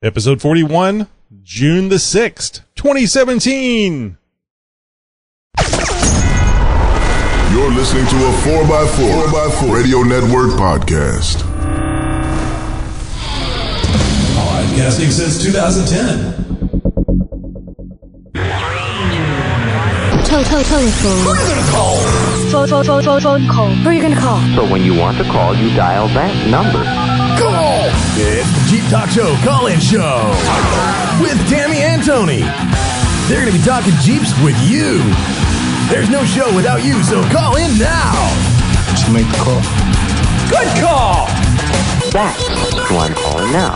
Episode 41, June the 6th, 2017. You're listening to a 4x4, 4x4 Radio Network podcast. Podcasting since 2010. Tel- tel- telephone. Phone, phone, phone, phone, phone call. Who are you gonna call? So when you want to call, you dial that number. It's the Jeep Talk Show call-in show with Tammy and Tony. They're going to be talking Jeeps with you. There's no show without you, so call in now. Just make the call. Good call. That's who I'm calling now.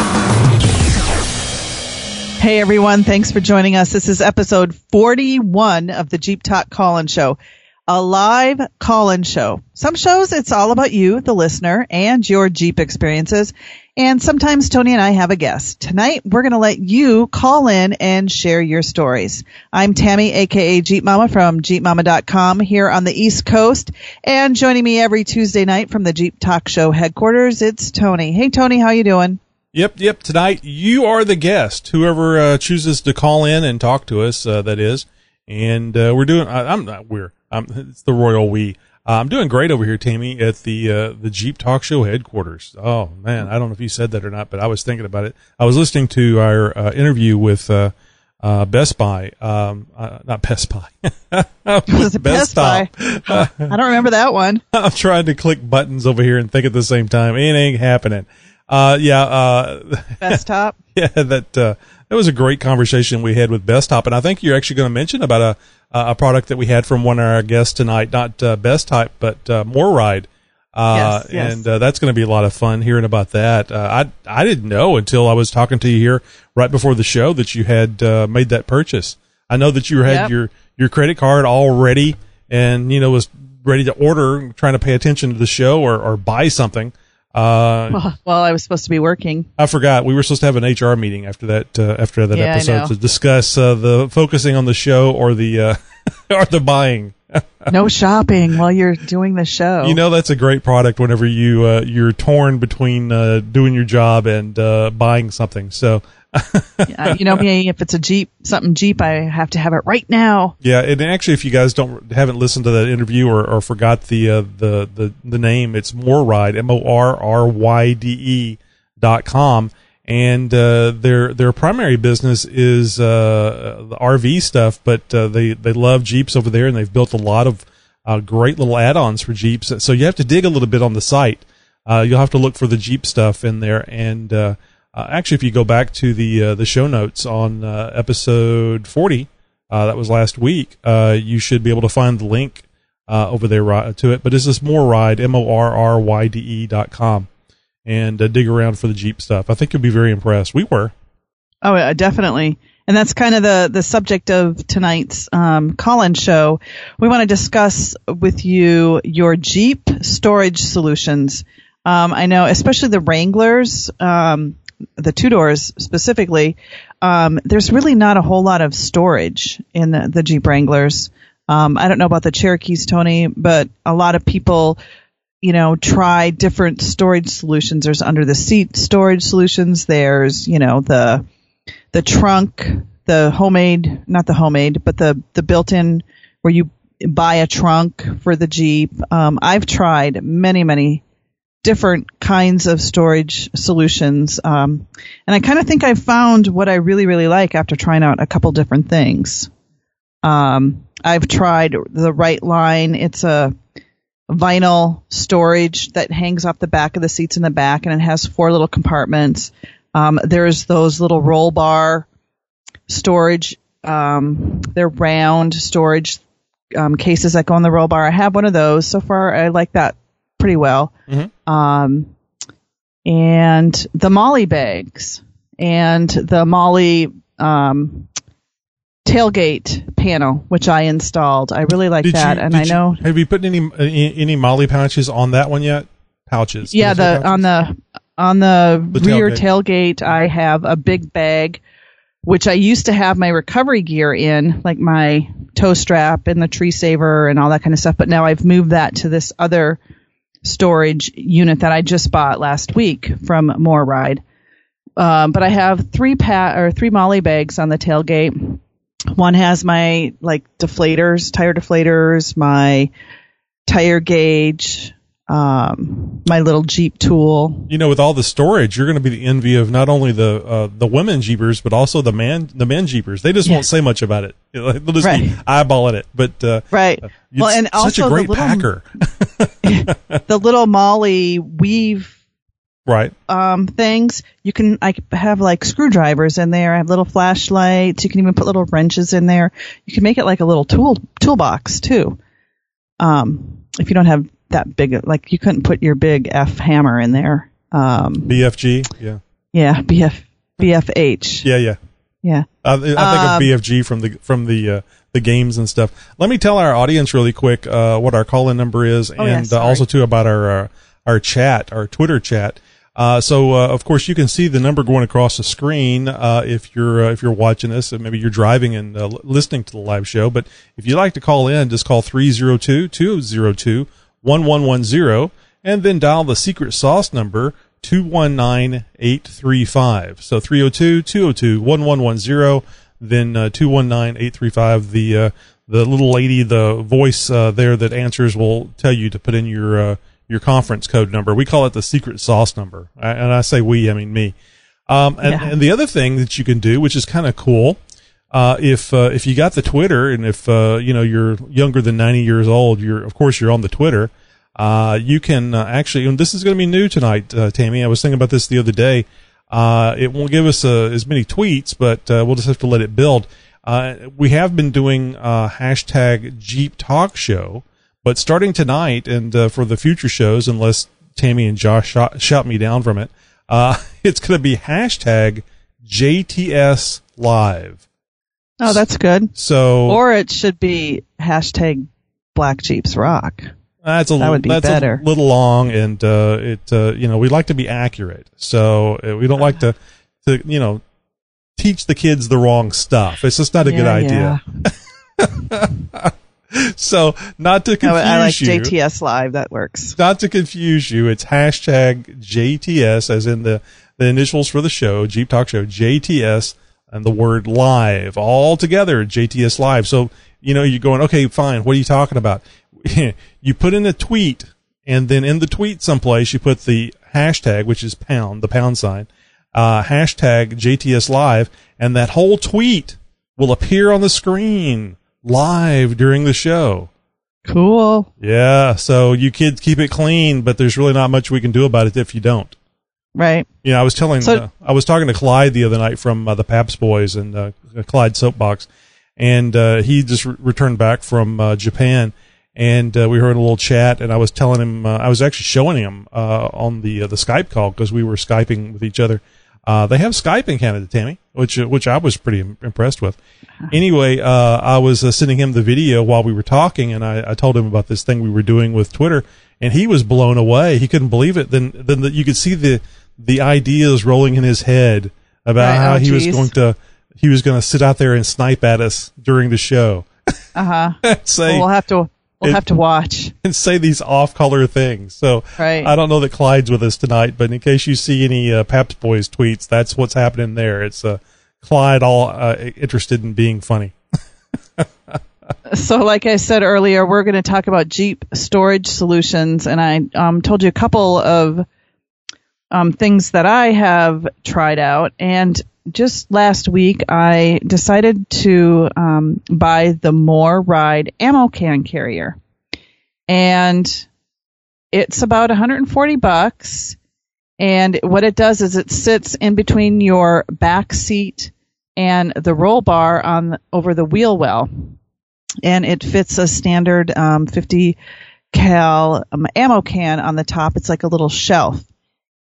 Hey everyone, thanks for joining us. This is episode 41 of the Jeep Talk Call-In Show, a live call-in show. Some shows it's all about you, the listener, and your Jeep experiences. And sometimes Tony and I have a guest. Tonight we're going to let you call in and share your stories. I'm Tammy, aka Jeep Mama from JeepMama.com here on the East Coast. And joining me every Tuesday night from the Jeep Talk Show headquarters, it's Tony. Hey Tony, how you doing? Yep, yep. Tonight, you are the guest. Whoever uh, chooses to call in and talk to us, uh, that is. And uh, we're doing. I, I'm not. We're. I'm, it's the royal we. Uh, I'm doing great over here, Tammy, at the uh, the Jeep Talk Show headquarters. Oh man, I don't know if you said that or not, but I was thinking about it. I was listening to our uh, interview with uh, uh, Best Buy, um, uh, not Best Buy. Was it Best Buy? I don't remember that one. I'm trying to click buttons over here and think at the same time. It ain't happening. Uh, yeah, uh, Bestop. yeah, that uh, that was a great conversation we had with Bestop, and I think you're actually going to mention about a a product that we had from one of our guests tonight, not uh, Best Type, but uh, MORryde. Uh, Yes, yes. and uh, that's going to be a lot of fun hearing about that. Uh, I I didn't know until I was talking to you here right before the show that you had uh, made that purchase. I know that you had Yep. your your credit card all ready and you know was ready to order, trying to pay attention to the show or or buy something. Uh, Well, well, I was supposed to be working. I forgot we were supposed to have an HR meeting after that uh, after that Yeah, episode to discuss uh, the focusing on the show or the uh, or the buying. No shopping while you're doing the show. You know that's a great product whenever you uh, you're torn between uh, doing your job and uh, buying something. So Uh, you know me. If it's a Jeep, something Jeep, I have to have it right now. yeah, and actually, if you guys don't haven't listened to that interview or, or forgot the uh, the the the name, it's MORryde M O R R Y D E dot com, and uh, their their primary business is uh, the RV stuff, but uh, they they love Jeeps over there, and they've built a lot of uh, great little add-ons for Jeeps. So you have to dig a little bit on the site. Uh, you'll have to look for the Jeep stuff in there, and uh, actually, if you go back to the uh, the show notes on uh, episode forty, uh, that was last week, uh, you should be able to find the link uh, over there to it. But it's this MORryde m o r r y d e dot com, and dig around for the Jeep stuff. I think you'll be very impressed. We were. Oh, definitely. And that's kind of the, the subject of tonight's um, call-in show. We want to discuss with you your Jeep storage solutions. Um, I know, especially the Wranglers, um, the two doors specifically. Um, there's really not a whole lot of storage in the, the Jeep Wranglers. Um, I don't know about the Cherokees, Tony, but a lot of people you know, try different storage solutions. There's under the seat storage solutions. There's, you know, the, the trunk, the homemade, not the homemade, but the, the built-in where you buy a trunk for the Jeep. Um, I've tried many, many different kinds of storage solutions. Um, and I kind of think I've found what I really, really like after trying out a couple different things. Um, I've tried the Rightline. It's a, vinyl storage that hangs off the back of the seats in the back and it has four little compartments. Um, there's those little roll bar storage. Um, they're round storage um, cases that go on the roll bar. I have one of those. So far, I like that pretty well. Um, and the MOLLE bags and the MOLLE um, tailgate panel, which I installed. I really like Did that, you, and I you- know. have you put any any, MOLLE pouches on that one yet? Pouches. Yeah, Did I say the pouches? on the on the, The rear tailgate. tailgate, I have a big bag, which I used to have my recovery gear in, like my toe strap and the tree saver and all that kind of stuff. But now I've moved that to this other storage unit that I just bought last week from MORryde. Um, but I have three pa- or three MOLLE bags on the tailgate. One has my like deflators, tire deflators, my tire gauge, um, my little Jeep tool. You know, with all the storage, you're going to be the envy of not only the uh, the women jeepers, but also the man the men jeepers. They just won't say much about it. They'll just Right. be eyeballing it. But uh, Right. it's Well, and such also a the great little- packer, The little MOLLE weave right? um, things. You can I have like screwdrivers in there. I have little flashlights. You can even put little wrenches in there. You can make it like a little tool toolbox too. Um, if you don't have that big, like you couldn't put your big F hammer in there. Um, BFG, yeah, yeah, BF BFH. yeah, yeah. Yeah. I, I think Um, of BFG from the from the uh, the games and stuff. Let me tell our audience really quick uh, what our call in number is, Oh, yeah, and uh, also too about our uh, our chat, our Twitter chat. Uh, so uh, of course you can see the number going across the screen uh, if you're uh, if you're watching this, and maybe you're driving and uh, l- listening to the live show. But if you'd like to call in, just call 302-202-1110 and then dial the secret sauce number 219835. So 302-202-1110 then uh, 219-835 the uh, the little lady the voice uh, there that answers will tell you to put in your uh, your conference code number. We call it the secret sauce number. I, and I say we, I mean me. Um, and, Yeah. and the other thing that you can do, which is kind of cool, uh, if uh, if you got the Twitter, and if uh, you know you're younger than 90 years old, you're of course you're on the Twitter. Uh, you can uh, actually, and this is going to be new tonight, uh, Tammy. I was thinking about this the other day. Uh, it won't give us uh, as many tweets, but uh, we'll just have to let it build. Uh, we have been doing uh, hashtag Jeep Talk Show, but starting tonight and uh, for the future shows, unless Tammy and Josh shot, shot me down from it, uh, it's going to be hashtag JTS Live. Oh, that's good. So Or it should be hashtag Black Jeeps Rock. That's a That would be that's better. a little long, and uh, it uh, you know we like to be accurate, so uh, we don't like to to you know teach the kids the wrong stuff. It's just not a good Yeah, idea. So not to I, confuse I like you, JTS Live. That works. not to confuse you, it's hashtag JTS as in the the initials for the show, Jeep Talk Show, JTS, and the word live all together, JTS Live. So you know you're going, okay, fine. What are you talking about? you put in a tweet, and then in the tweet someplace you put the hashtag, which is pound, the pound sign, uh, hashtag JTS Live, and that whole tweet will appear on the screen live during the show. Cool. Yeah, so you kids keep it clean, but there's really not much we can do about it if you don't. Right. Yeah. I was telling, So- uh, I was talking to Clyde the other night from uh, the Paps Boys and uh, Clyde Soapbox, and uh, he just re- returned back from uh, Japan, and uh, we heard a little chat, and I was telling him, uh, I was actually showing him uh, on the uh, the Skype call because we were skyping with each other. Uh, they have Skype in Canada, Tammy, which uh, which I was pretty impressed with. Anyway, uh, I was uh, sending him the video while we were talking, and I, I told him about this thing we were doing with Twitter, and he was blown away. He couldn't believe it. Then then the, you could see the the ideas rolling in his head about how oh, he was going to he was going to sit out there and snipe at us during the show. Uh huh. say we'll have to we'll it- have to watch. and say these off color things. So Right. I don't know that Clyde's with us tonight, but in case you see any uh, Paps Boys tweets, that's what's happening there. It's uh, Clyde all uh, interested in being funny. So, like I said earlier, we're going to talk about Jeep storage solutions, and I um, told you a couple of um, things that I have tried out. And just last week, I decided to um, buy the MORryde ammo can carrier, and it's about 140 bucks. And what it does is it sits in between your back seat and the roll bar on over the wheel well and it fits a standard um, 50 cal um, ammo can on the top. It's like a little shelf,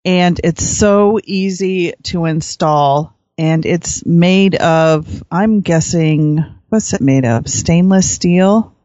and it's so easy to install. And it's made of, I'm guessing, what's it made of? Stainless steel,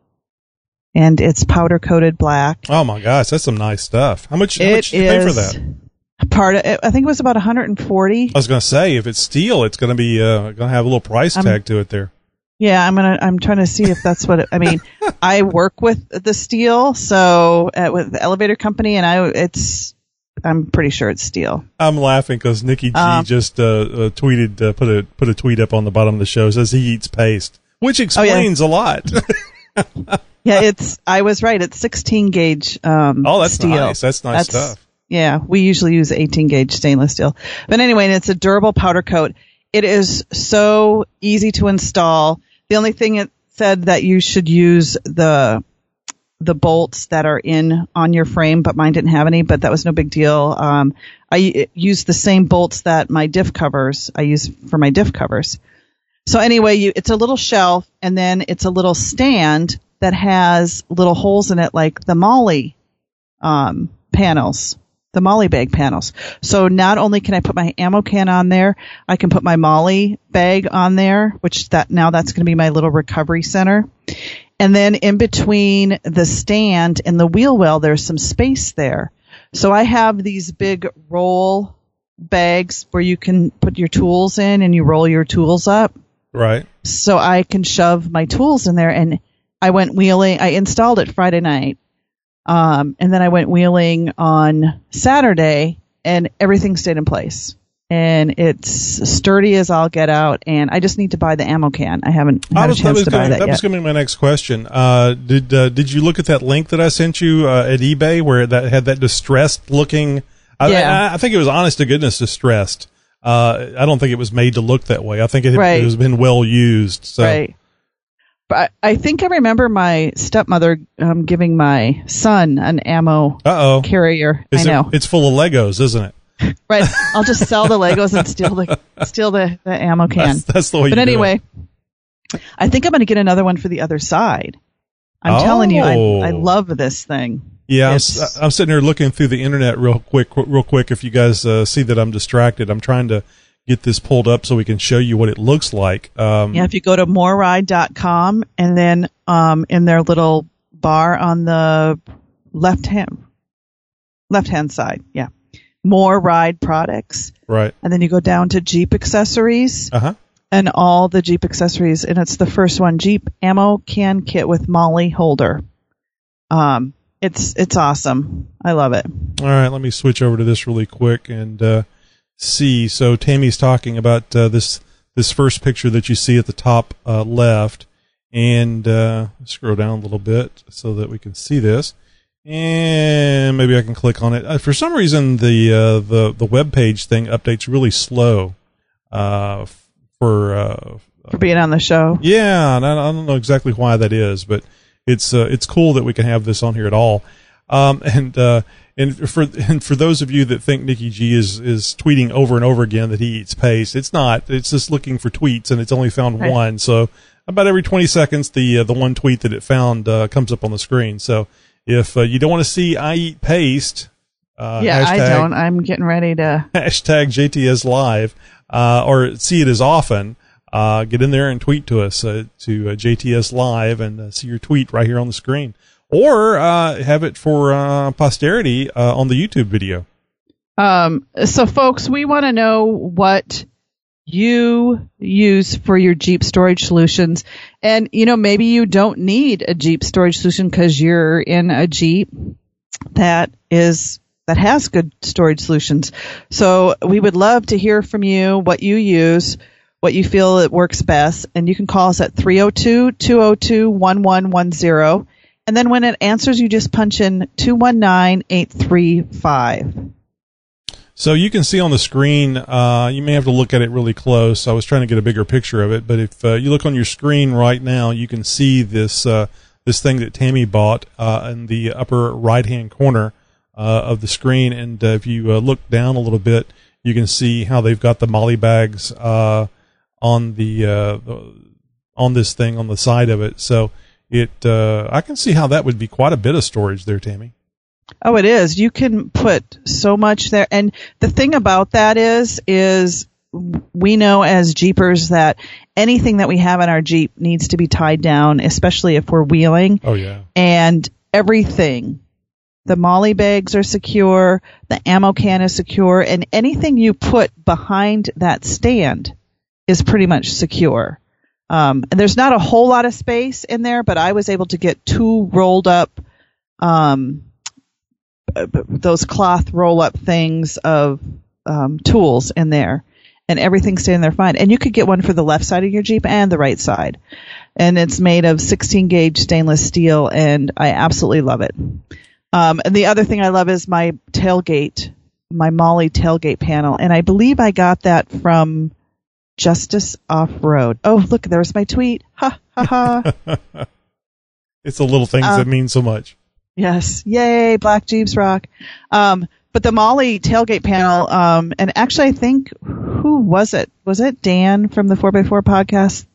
and it's powder coated black. Oh my gosh, that's some nice stuff. How much? How much did you pay for that? Part of I think it was about 140. I was going to say, if it's steel, it's going to be uh, going to have a little price Um, tag to it there. Yeah, I'm gonna. I'm trying to see if that's what. It, I mean, I work with the steel, so uh, with the elevator company, and I it's I'm pretty sure it's steel. I'm laughing because Nikki G Um, just uh, uh, tweeted, uh, put a put a tweet up on the bottom of the show says he eats paste, which Oh, explains a lot. Yeah, it's. I was right. It's 16 gauge. Um, oh, that's steel. nice. That's nice stuff. Yeah, we usually use 18 gauge stainless steel. But anyway, and it's a durable powder coat. It is so easy to install. The only thing it said that you should use the the bolts that are in on your frame, but mine didn't have any. But that was no big deal. Um, I used the same bolts that my diff covers I use for my diff covers. So anyway, you it's a little shelf, and then it's a little stand that has little holes in it, like the MOLLE um, panels, the MOLLE bag panels. So not only can I put my ammo can on there, I can put my MOLLE bag on there, which that now that's going to be my little recovery center. And then in between the stand and the wheel well, there's some space there. So I have these big roll bags where you can put your tools in and you roll your tools up Right. so I can shove my tools in there. And I went wheeling. I installed it Friday night, um, and then I went wheeling on Saturday, and everything stayed in place. And it's sturdy as all get out. And I just need to buy the ammo can. I haven't I had a was, that chance to buy gonna, that, that yet. was going to be my next question. Uh, did uh, did you look at that link that I sent you uh, at eBay where that had that distressed looking? I, Yeah. I, I think it was honest to goodness distressed. Uh, I don't think it was made to look that way. I think it, had- Right. it has been well used. So Right. But I I think I remember my stepmother um, giving my son an ammo uh oh, carrier. I know. it's full of Legos, isn't it? Right. I'll just sell the Legos and steal the steal the, the ammo can. That's, that's the way. but you anyway, I think I'm going to get another one for the other side. I'm telling you, Oh. I, I love this thing. Yeah, I'm, I'm sitting here looking through the internet real quick, real quick. If you guys uh, see that I'm distracted, I'm trying to get this pulled up so we can show you what it looks like. Um, Yeah, if you go to morryde.com and then um, in their little bar on the left hand left hand side, yeah, MORryde products, Right. and then you go down to Jeep accessories Uh huh. and all the Jeep accessories, and it's the first one, Jeep ammo can kit with MOLLE holder. Um, it's it's awesome. I love it. All right. Let me switch over to this really quick and uh, see. So Tammy's talking about uh, this this first picture that you see at the top uh, left, and uh, scroll down a little bit so that we can see this. And maybe I can click on it. Uh, for some reason, the uh, the the web page thing updates really slow. Uh, for uh, For being on the show. yeah, and I, I don't know exactly why that is, but it's uh, it's cool that we can have this on here at all. Um, and uh, and for and for those of you that think Nikki G is is tweeting over and over again that he eats paste, it's not. It's just looking for tweets, and it's only found Right. one. So about every twenty seconds, the uh, the one tweet that it found uh, comes up on the screen. So if uh, you don't want to see I eat paste, uh, yeah, I don't. I'm getting ready to. hashtag JTS Live, uh, or see it as often, uh, get in there and tweet to us uh, to uh, JTS Live and uh, see your tweet right here on the screen, or uh, have it for uh, posterity uh, on the YouTube video. Um, so, folks, we want to know what you use for your Jeep storage solutions. And, you know, maybe you don't need a Jeep storage solution because you're in a Jeep that is that has good storage solutions. So we would love to hear from you what you use, what you feel it works best, and you can call us at 302-202-1110. And then when it answers, you just punch in 219835. So you can see on the screen, uh, you may have to look at it really close. I was trying to get a bigger picture of it, but if uh, you look on your screen right now, you can see this uh, this thing that Tammy bought uh, in the upper right hand corner uh, of the screen. And uh, if you look down a little bit, you can see how they've got the MOLLE bags uh, on the, uh, on this thing on the side of it. So it uh, I can see how that would be quite a bit of storage there, Tammy. Oh, it is. You can put so much there. And the thing about that is, is we know as Jeepers that anything that we have in our Jeep needs to be tied down, especially if we're wheeling. Oh yeah. And everything, the MOLLE bags are secure, the ammo can is secure, and anything you put behind that stand is pretty much secure. Um, and there's not a whole lot of space in there, but I was able to get two rolled up um, those cloth roll up things of um, tools in there, and everything everything's staying there fine. And you could get one for the left side of your Jeep and the right side, and it's made of 16 gauge stainless steel, and I absolutely love it. Um, and the other thing I love is my tailgate, my MOLLE tailgate panel, and I believe I got that from Justice Off Road. Oh, look, there's my tweet. Ha ha ha. It's the little things Uh, that mean so much. Yes. Yay, Black Jeeps rock. Um, but the MOLLE tailgate panel, um, and actually I think, who was it? Was it Dan from the 4x4 podcast?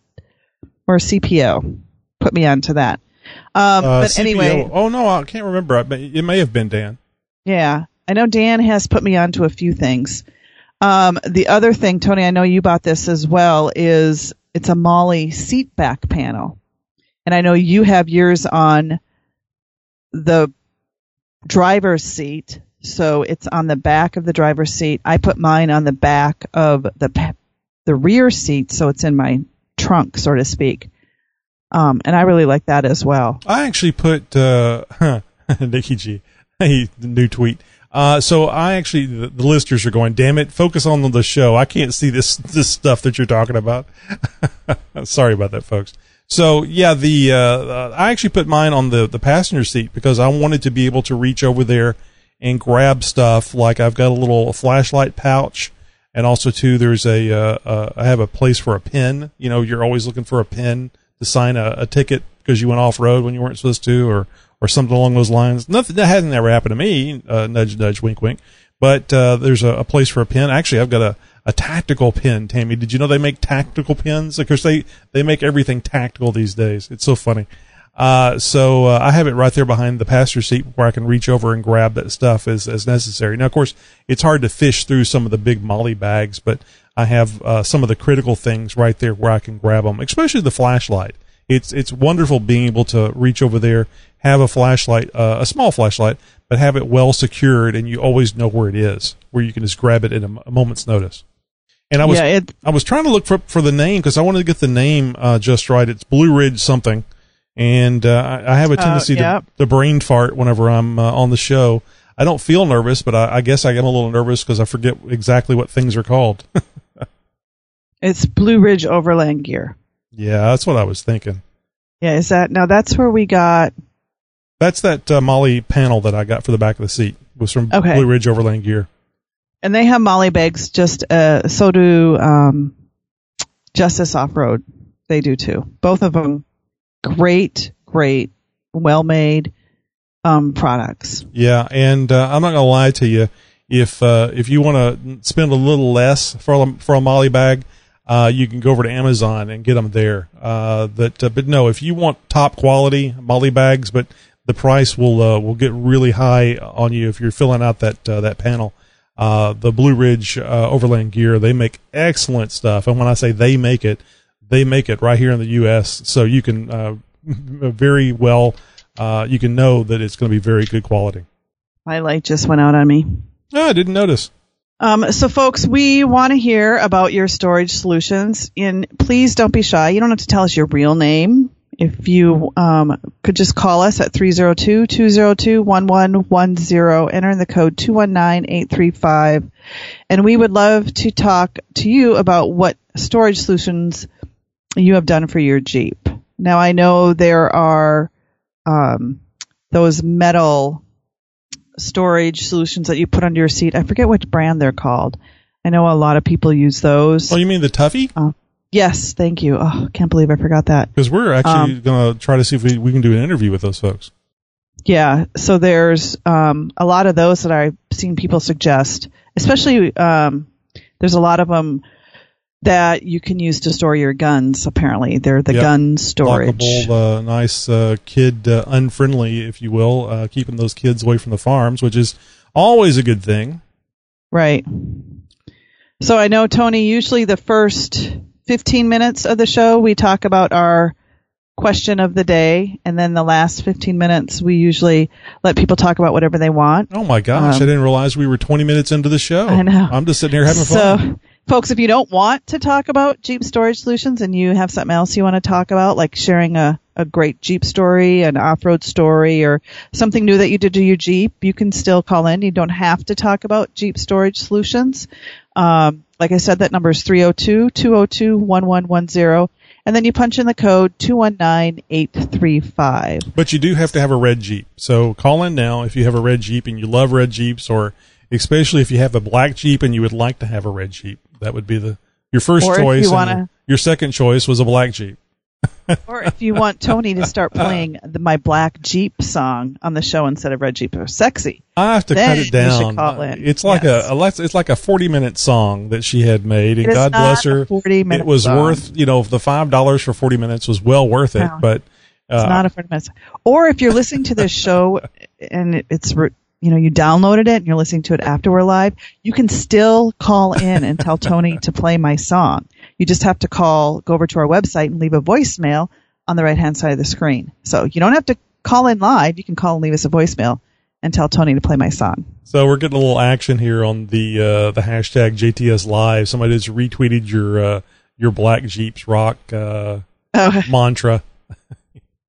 Or CPO? Put me onto that. Um, Uh, but CPO anyway, oh no, I can't remember. It may have been Dan. yeah, I know Dan has put me onto a few things. Um, the other thing, Tony, I know you bought this as well, is it's a MOLLE seat back panel. And I know you have yours on the driver's seat, so it's on the back of the driver's seat. I put mine on the back of the the rear seat, so it's in my trunk, so to speak. Um, and I really like that as well. I actually put uh, Nikki G. Hey, new tweet. Uh, so I actually the, the listeners are going. Damn it! Focus on the show. I can't see this this stuff that you're talking about. Sorry about that, folks. So yeah, the uh, uh, I actually put mine on the the passenger seat because I wanted to be able to reach over there and grab stuff. Like I've got a little flashlight pouch, and also too there's a uh, uh, I have a place for a pin. You know, you're always looking for a pin to sign a, a ticket because you went off road when you weren't supposed to, or or something along those lines. Nothing that hasn't ever happened to me. Uh, nudge, nudge, wink, wink. But uh, there's a, a place for a pin. Actually, I've got a, a tactical pin. Tammy, did you know they make tactical pins? Of course, they they make everything tactical these days. It's so funny. Uh, so uh, I have it right there behind the passenger seat where I can reach over and grab that stuff as as necessary. Now, of course, it's hard to fish through some of the big MOLLE bags, but I have uh, some of the critical things right there where I can grab them, especially the flashlight. It's it's wonderful being able to reach over there, have a flashlight, uh, a small flashlight, but have it well secured, and you always know where it is, where you can just grab it in a moment's notice. And I was yeah, it, I was trying to look for for the name because I wanted to get the name uh, just right. It's Blue Ridge something, and uh, I, have a tendency yeah. to, to brain fart whenever I'm uh, on the show. I don't feel nervous, but I, I guess I get a little nervous because I forget exactly what things are called. it's Blue Ridge Overland Gear. yeah, that's what I was thinking. Yeah, is that now? That's where we got. That's that uh, MOLLE panel that I got for the back of the seat was from Okay. Blue Ridge Overland Gear. And they have MOLLE bags. Just uh, so do um, Justice Off Road. They do too. Both of them, great, great, well made um, products. Yeah, and uh, I'm not gonna lie to you. If uh, if you want to spend a little less for a, for a MOLLE bag, uh, you can go over to Amazon and get them there. Uh, that, uh, but no, if you want top quality MOLLE bags, but the price will uh, will get really high on you if you're filling out that uh, that panel. Uh, the Blue Ridge uh, Overland Gear, they make excellent stuff, and when I say they make it, they make it right here in the U.S. So you can uh, very well uh, you can know that it's going to be very good quality. My light just went out on me. Oh, I didn't notice. Um, so, folks, we want to hear about your storage solutions. And please don't be shy. You don't have to tell us your real name. If you um, could just call us at 302 202 1110, enter in the code 219 835. And we would love to talk to you about what storage solutions you have done for your Jeep. Now, I know there are um, those metal storage solutions that you put under your seat. I forget which brand they're called. I know a lot of people use those. Oh, you mean the Tuffy? Yes, thank you. Oh, can't believe I forgot that. Because we're actually Um, going to try to see if we, we can do an interview with those folks. Yeah, so there's um, a lot of those that I've seen people suggest. Especially, um, there's a lot of them that you can use to store your guns. Apparently, they're the Yep. gun storage. Lockable, uh, nice, uh, kid uh, unfriendly, if you will, uh, keeping those kids away from the farms, which is always a good thing. Right. So I know, Tony, usually the first 15 minutes of the show, we talk about our question of the day. And then the last 15 minutes, we usually let people talk about whatever they want. Oh my gosh, Um, I didn't realize we were 20 minutes into the show. I know. I'm just sitting here having fun. so, fun. folks, if you don't want to talk about Jeep storage solutions and you have something else you want to talk about, like sharing a, a great Jeep story, an off-road story, or something new that you did to your Jeep, you can still call in. You don't have to talk about Jeep storage solutions. Um, like I said, that number is 302-202-1110. And then you punch in the code 219835. But you do have to have a red Jeep. So call in now if you have a red Jeep and you love red Jeeps, or especially if you have a black Jeep and you would like to have a red Jeep. That would be the your first Or if choice. you and wanna- your second choice was a black Jeep. or if you want Tony to start playing the, my Black Jeep song on the show instead of Red Jeep or Sexy. I have to Then cut it down. It's like Yes. a, it's like a forty minute song that she had made, and God bless her. 40-minute it was song. worth you know the five dollars for forty minutes was well worth it. No. But It's uh, not a 40 minutes. Or if you're listening to this show and it- it's, re- you know, you downloaded it and you're listening to it after we're live, you can still call in and tell Tony to play my song. You just have to call, go over to our website and leave a voicemail on the right hand side of the screen. So you don't have to call in live. You can call and leave us a voicemail and tell Tony to play my song. So we're getting a little action here on the uh, the hashtag JTS Live. Somebody just retweeted your uh, your Black Jeeps Rock uh, Oh, mantra.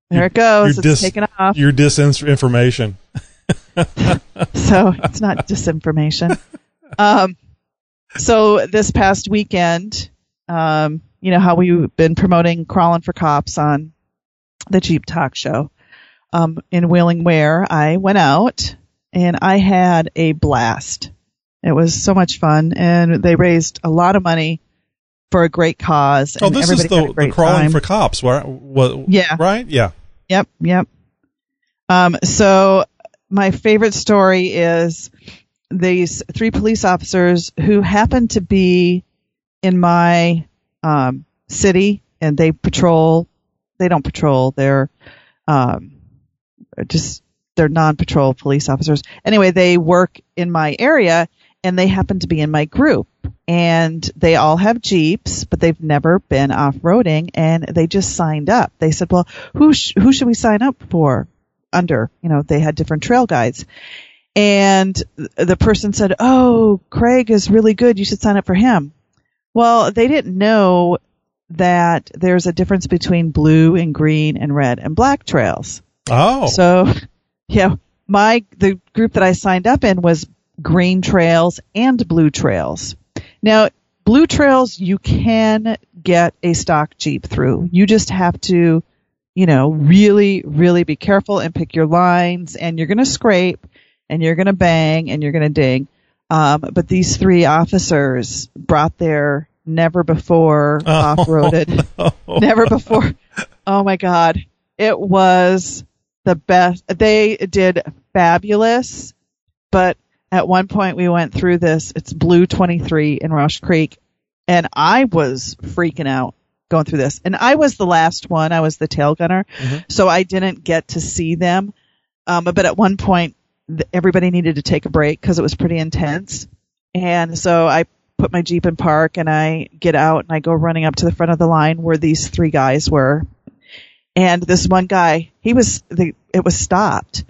there it goes. Your It's taken off. Your disinformation. so it's not disinformation. Um, so this past weekend, um, you know how we've been promoting crawling for cops on the Jeep Talk Show um, in Wheeling, where I went out and I had a blast. It was so much fun, and they raised a lot of money for a great cause. Oh, this is everybody had a the, the crawling time. for cops. Right? Yeah. Right? Yeah. Yep, yep. Um, so my favorite story is these three police officers who happened to be in my um, city, and they patrol. They don't patrol. They're um, just they're non-patrol police officers. Anyway, they work in my area, and they happen to be in my group. And they all have Jeeps, but they've never been off-roading, and they just signed up. They said, "Well, who sh- who should we sign up for?" Under, you know, they had different trail guides, and the person said, "Oh, Craig is really good. You should sign up for him." Well, they didn't know that there's a difference between blue and green and red and black trails. Oh. So, yeah, my the group that I signed up in was green trails and blue trails. Now, blue trails you can get a stock Jeep through. You just have to, you know, really really be careful and pick your lines and you're going to scrape and you're going to bang and you're going to ding. Um, but these three officers brought their never before Oh, off-roaded never before. Oh my God. It was the best. They did fabulous, but at one point we went through this. It's Blue 23 in Rausch Creek, and I was freaking out going through this. And I was the last one. I was the tail gunner, so I didn't get to see them. Um, but at one point, everybody needed to take a break because it was pretty intense. And so I put my Jeep in park and I get out and I go running up to the front of the line where these three guys were. And this one guy, he was, the, it was stopped.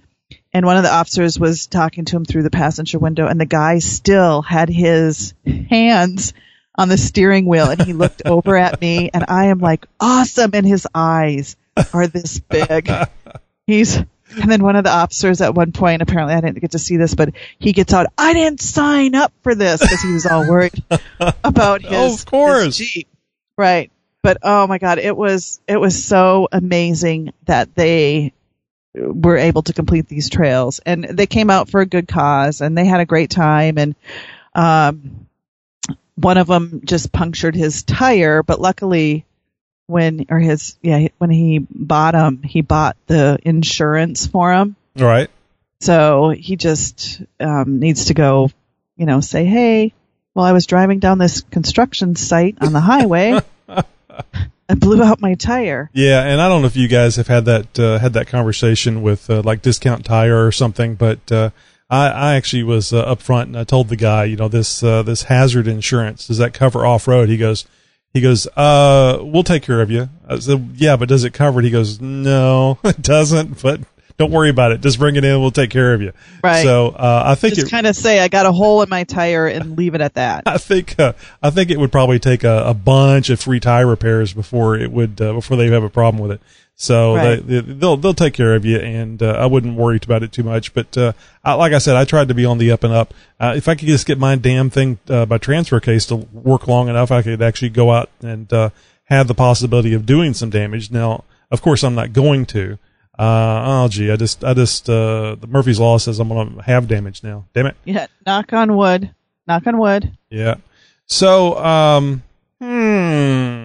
And one of the officers was talking to him through the passenger window and the guy still had his hands on the steering wheel and he looked over at me and I am like, awesome. And his eyes are this big. He's, and then one of the officers at one point, apparently I didn't get to see this, but he gets out, I didn't sign up for this because he was all worried about his, Oh, of course. his Jeep. Right. But oh my God, it was, it was so amazing that they were able to complete these trails and they came out for a good cause and they had a great time. And, um, one of them just punctured his tire, but luckily when, or his, yeah, when he bought him, he bought the insurance for him. right So he just um, needs to go, you know, say, hey, well, I was driving down this construction site on the highway. I blew out my tire. Yeah, and I don't know if you guys have had that uh, had that conversation with uh, like Discount Tire or something, but uh, I, I actually was uh, up front and I told the guy, you know, this uh, this hazard insurance does that cover off road? He goes, he goes, uh, we'll take care of you. I said, yeah, but does it cover it? He goes, no, it doesn't, but don't worry about it. Just bring it in. We'll take care of you. Right. So uh, I think Just kind of say I got a hole in my tire and leave it at that. I think uh, I think it would probably take a, a bunch of free tire repairs before it would uh, before they have a problem with it. So Right. they, they, they'll they'll take care of you, and uh, I wouldn't worry about it too much. But uh, I, like I said, I tried to be on the up and up. Uh, if I could just get my damn thing uh, by transfer case to work long enough, I could actually go out and uh, have the possibility of doing some damage. Now, of course, I'm not going to. Uh, oh gee, I just I just uh, the Murphy's law says I'm going to have damage now. Damn it. Yeah. Knock on wood. Knock on wood. Yeah. So, um,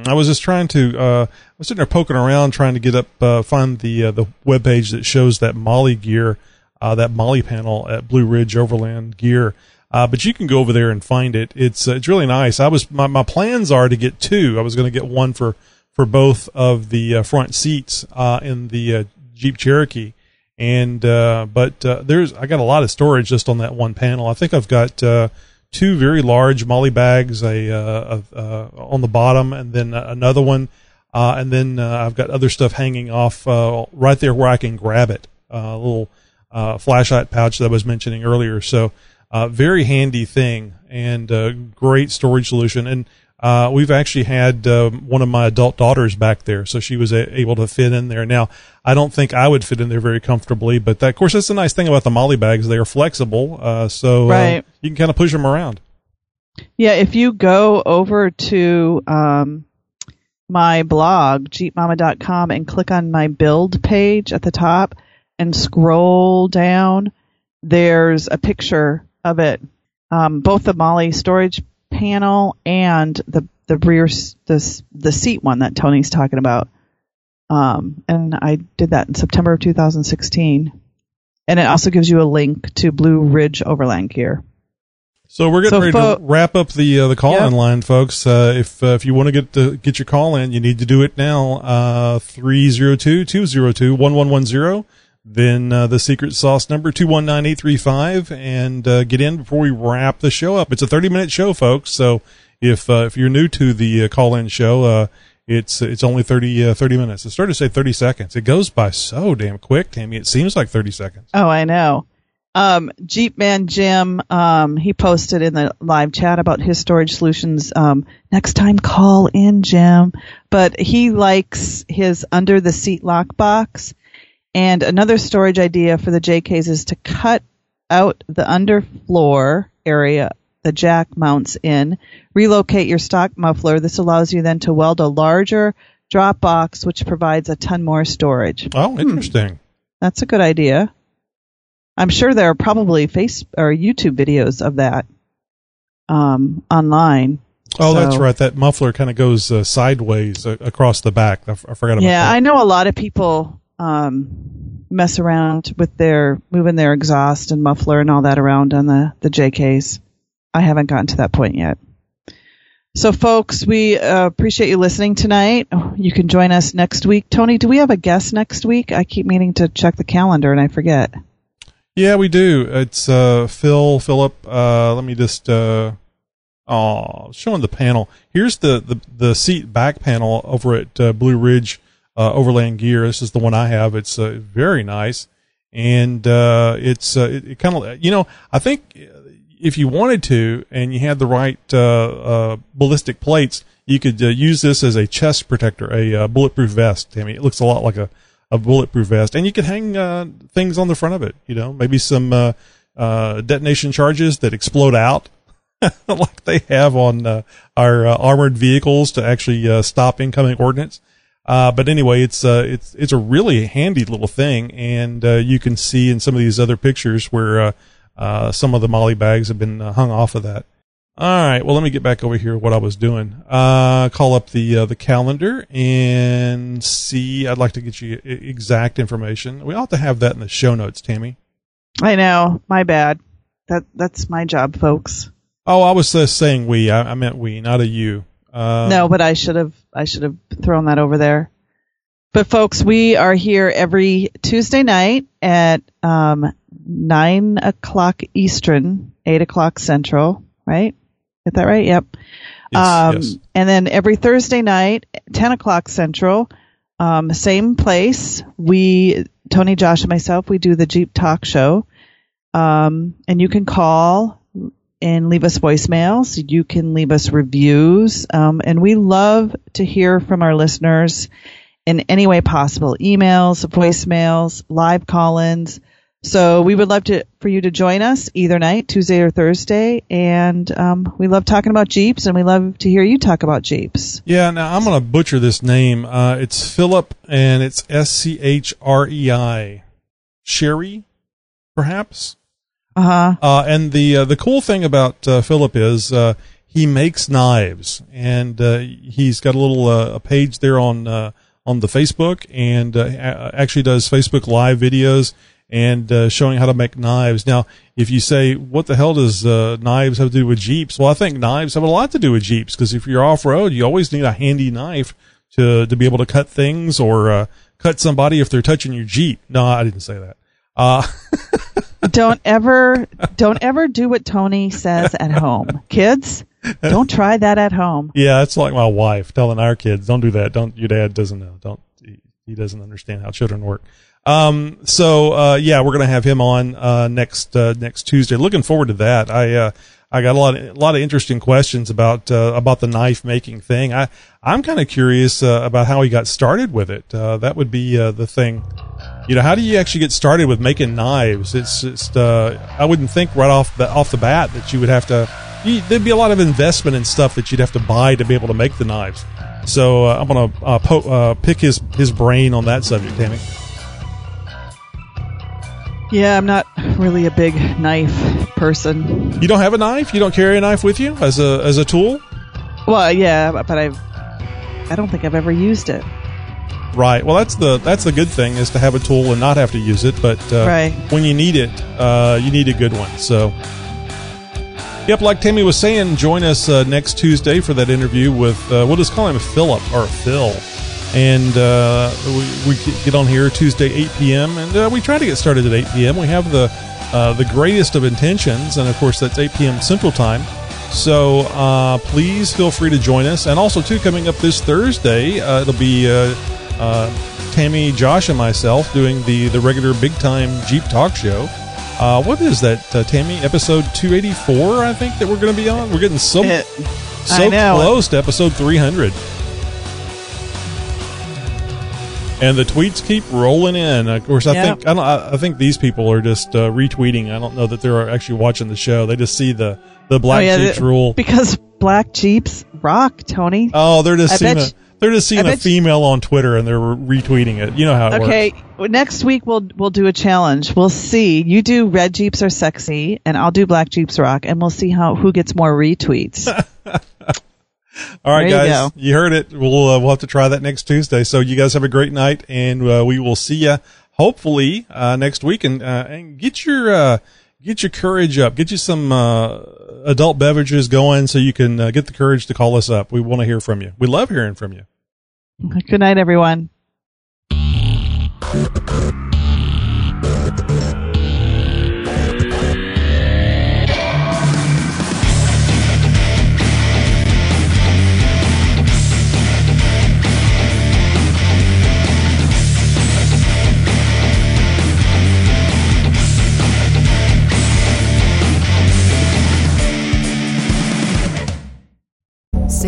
I was just trying to, uh, I was sitting there poking around trying to get up, uh, find the, uh, the web page that shows that MOLLE gear, uh, that MOLLE panel at Blue Ridge Overland Gear. Uh, but you can go over there and find it. It's, uh, it's really nice. I was, my, my plans are to get two. I was going to get one for, for both of the uh, front seats, uh, in the, uh, Jeep Cherokee. And, uh, but, uh, there's, I got a lot of storage just on that one panel. I think I've got, uh, two very large MOLLE bags, a, uh, a, uh, on the bottom, and then another one, uh, and then uh, I've got other stuff hanging off uh, right there where I can grab it. A little flashlight pouch that I was mentioning earlier. So, very handy thing and great storage solution. And uh, we've actually had um, one of my adult daughters back there, so she was a- able to fit in there. Now, I don't think I would fit in there very comfortably, but that, of course, that's the nice thing about the MOLLE bags; they are flexible, uh, so uh, you can kind of push them around. Yeah, if you go over to um, my blog, jeepmama.com, and click on my build page at the top and scroll down, there's a picture of it. Um, both the MOLLE storage panel and the the rear s- the the seat one that Tony's talking about. Um, and I did that in September of 2016. And it also gives you a link to Blue Ridge Overland Gear. So we're getting So ready fo- to wrap up the uh, the call in line, folks. Uh, if uh, if you want to get the, get your call in, you need to do it now. Uh, 302-202-1110. Then uh, the secret sauce number two one nine eight three five, and uh, get in before we wrap the show up. It's a thirty minute show, folks. So if uh, if you're new to the uh, call in show, uh, it's it's only 30, uh, 30 minutes. It started to say thirty seconds. It goes by so damn quick, Tammy. It seems like thirty seconds. Oh, I know. Um, Jeep Man Jim, um, he posted in the live chat about his storage solutions. Um, next time, call in, Jim. But he likes his under the seat lock box. And another storage idea for the JKs is to cut out the underfloor area the jack mounts in, relocate your stock muffler. This allows you then to weld a larger drop box, which provides a ton more storage. Oh, interesting. That's a good idea. I'm sure there are probably face or YouTube videos of that um, online. Oh, that's right. That muffler kind of goes uh, sideways uh, across the back. I, f- I forgot about Yeah, that. Yeah, I know a lot of people um, mess around with their moving their exhaust and muffler and all that around on the the JKs. I haven't gotten to that point yet. So, folks, we uh, appreciate you listening tonight. You can join us next week. Tony, do we have a guest next week? I keep meaning to check the calendar and I forget. yeah, we do. It's uh, Phil Philip. Uh, let me just. Uh, oh, showing the panel. Here's the, the, the seat back panel over at uh, Blue Ridge uh, Overland Gear. This is the one I have. It's uh, very nice, and uh, it's uh, it, it kind of you know I think if you wanted to and you had the right uh, uh, ballistic plates, you could use this as a chest protector, a bulletproof vest. I mean, it looks a lot like a, a bulletproof vest, and you could hang uh, things on the front of it. You know, maybe some uh, uh, detonation charges that explode out, like they have on our armored vehicles to actually stop incoming ordnance. Uh, but anyway, it's uh, it's it's a really handy little thing, and uh, you can see in some of these other pictures where uh, uh, some of the MOLLE bags have been uh, hung off of that. All right, well, let me get back over here. What I was doing, uh, call up the uh, the calendar and see. I'd like to get you exact information. We ought to have that in the show notes, Tammy. I know, my bad. That that's my job, folks. Oh, I was uh, saying we. I, I meant we, not a you. Uh, no, but I should have I should have thrown that over there. But folks, we are here every Tuesday night at um, nine o'clock Eastern, eight o'clock Central. Right? Get that right? Yep. Yes, um, yes. And then every Thursday night, ten o'clock Central, Um, same place. We, Tony, Josh, and myself, we do the Jeep Talk Show. Um, and you can call and leave us voicemails. You can leave us reviews. Um, and we love to hear from our listeners in any way possible emails, voicemails, live call ins. So we would love to for you to join us either night, Tuesday or Thursday, and um, we love talking about Jeeps, and we love to hear you talk about Jeeps. Yeah, now I'm going to butcher this name. Uh, it's Philip, and it's S C H R E I, Sherry, perhaps. Uh-huh. Uh And the uh, the cool thing about uh, Philip is uh, he makes knives, and uh, he's got a little uh, a page there on on the Facebook, and actually does Facebook Live videos and showing how to make knives. Now, if you say, "What the hell does uh, knives have to do with Jeeps?" Well, I think knives have a lot to do with Jeeps because if you're off road, you always need a handy knife to to be able to cut things or cut somebody if they're touching your Jeep. No, I didn't say that. Don't ever, don't ever do what Tony says at home, kids. Don't try that at home. Yeah, it's like my wife telling our kids, "Don't do that. Don't your dad doesn't know. Don't he, doesn't understand how children work." Um, so uh, yeah, we're gonna have him on uh, next uh, next Tuesday. Looking forward to that. I uh, I got a lot of, a lot of interesting questions about uh, about the knife making thing. I I'm kind of curious uh, about how he got started with it. That would be the thing. You know, how do you actually get started with making knives? It's just uh, I wouldn't think right off the off the bat that you would have to. You, there'd be a lot of investment and stuff that you'd have to buy to be able to make the knives. So uh, I'm gonna uh, po- uh, pick his his brain on that subject, Tammy. Yeah, I'm not really a big knife person. You don't have a knife? You don't carry a knife with you as a as a tool? Well, yeah, but I've, I don't think I've ever used it. Right. Well, that's the that's the good thing is to have a tool and not have to use it. But uh, Right. when you need it, uh, you need a good one. So, yep. Like Tammy was saying, join us uh, next Tuesday for that interview with uh, we'll just call him Philip or Phil, and uh, we, we get on here Tuesday 8 p.m. and uh, we try to get started at 8 p.m. We have the uh, the greatest of intentions, and of course that's 8 p.m. Central Time. So uh, please feel free to join us, and also too coming up this Thursday, uh, it'll be uh, uh, Tammy, Josh, and myself doing the the regular big time Jeep Talk Show. Uh, what is that, uh, Tammy? Episode two eighty four, I think that we're going to be on. We're getting so It- so close to episode three hundred. And the tweets keep rolling in. Of course, I Yep. think I don't. I I think these people are just uh, retweeting. I don't know that they're actually watching the show. They just see the the black Oh, yeah, Jeeps the- rule. because black Jeeps rock, Tony. Oh, they're just I seeing a they're just seeing a you- female on Twitter and they're retweeting it. You know how it Okay, works. next week we'll we'll do a challenge. We'll see. You do red Jeeps are sexy, and I'll do black Jeeps rock, and we'll see how who gets more retweets. All right, There you guys, go. you heard it. We'll uh, we'll have to try that next Tuesday. So you guys have a great night, and uh, we will see you hopefully uh, next week. And uh, and get your uh, get your courage up. Get you some uh, adult beverages going so you can uh, get the courage to call us up. We want to hear from you. We love hearing from you. Good night, everyone.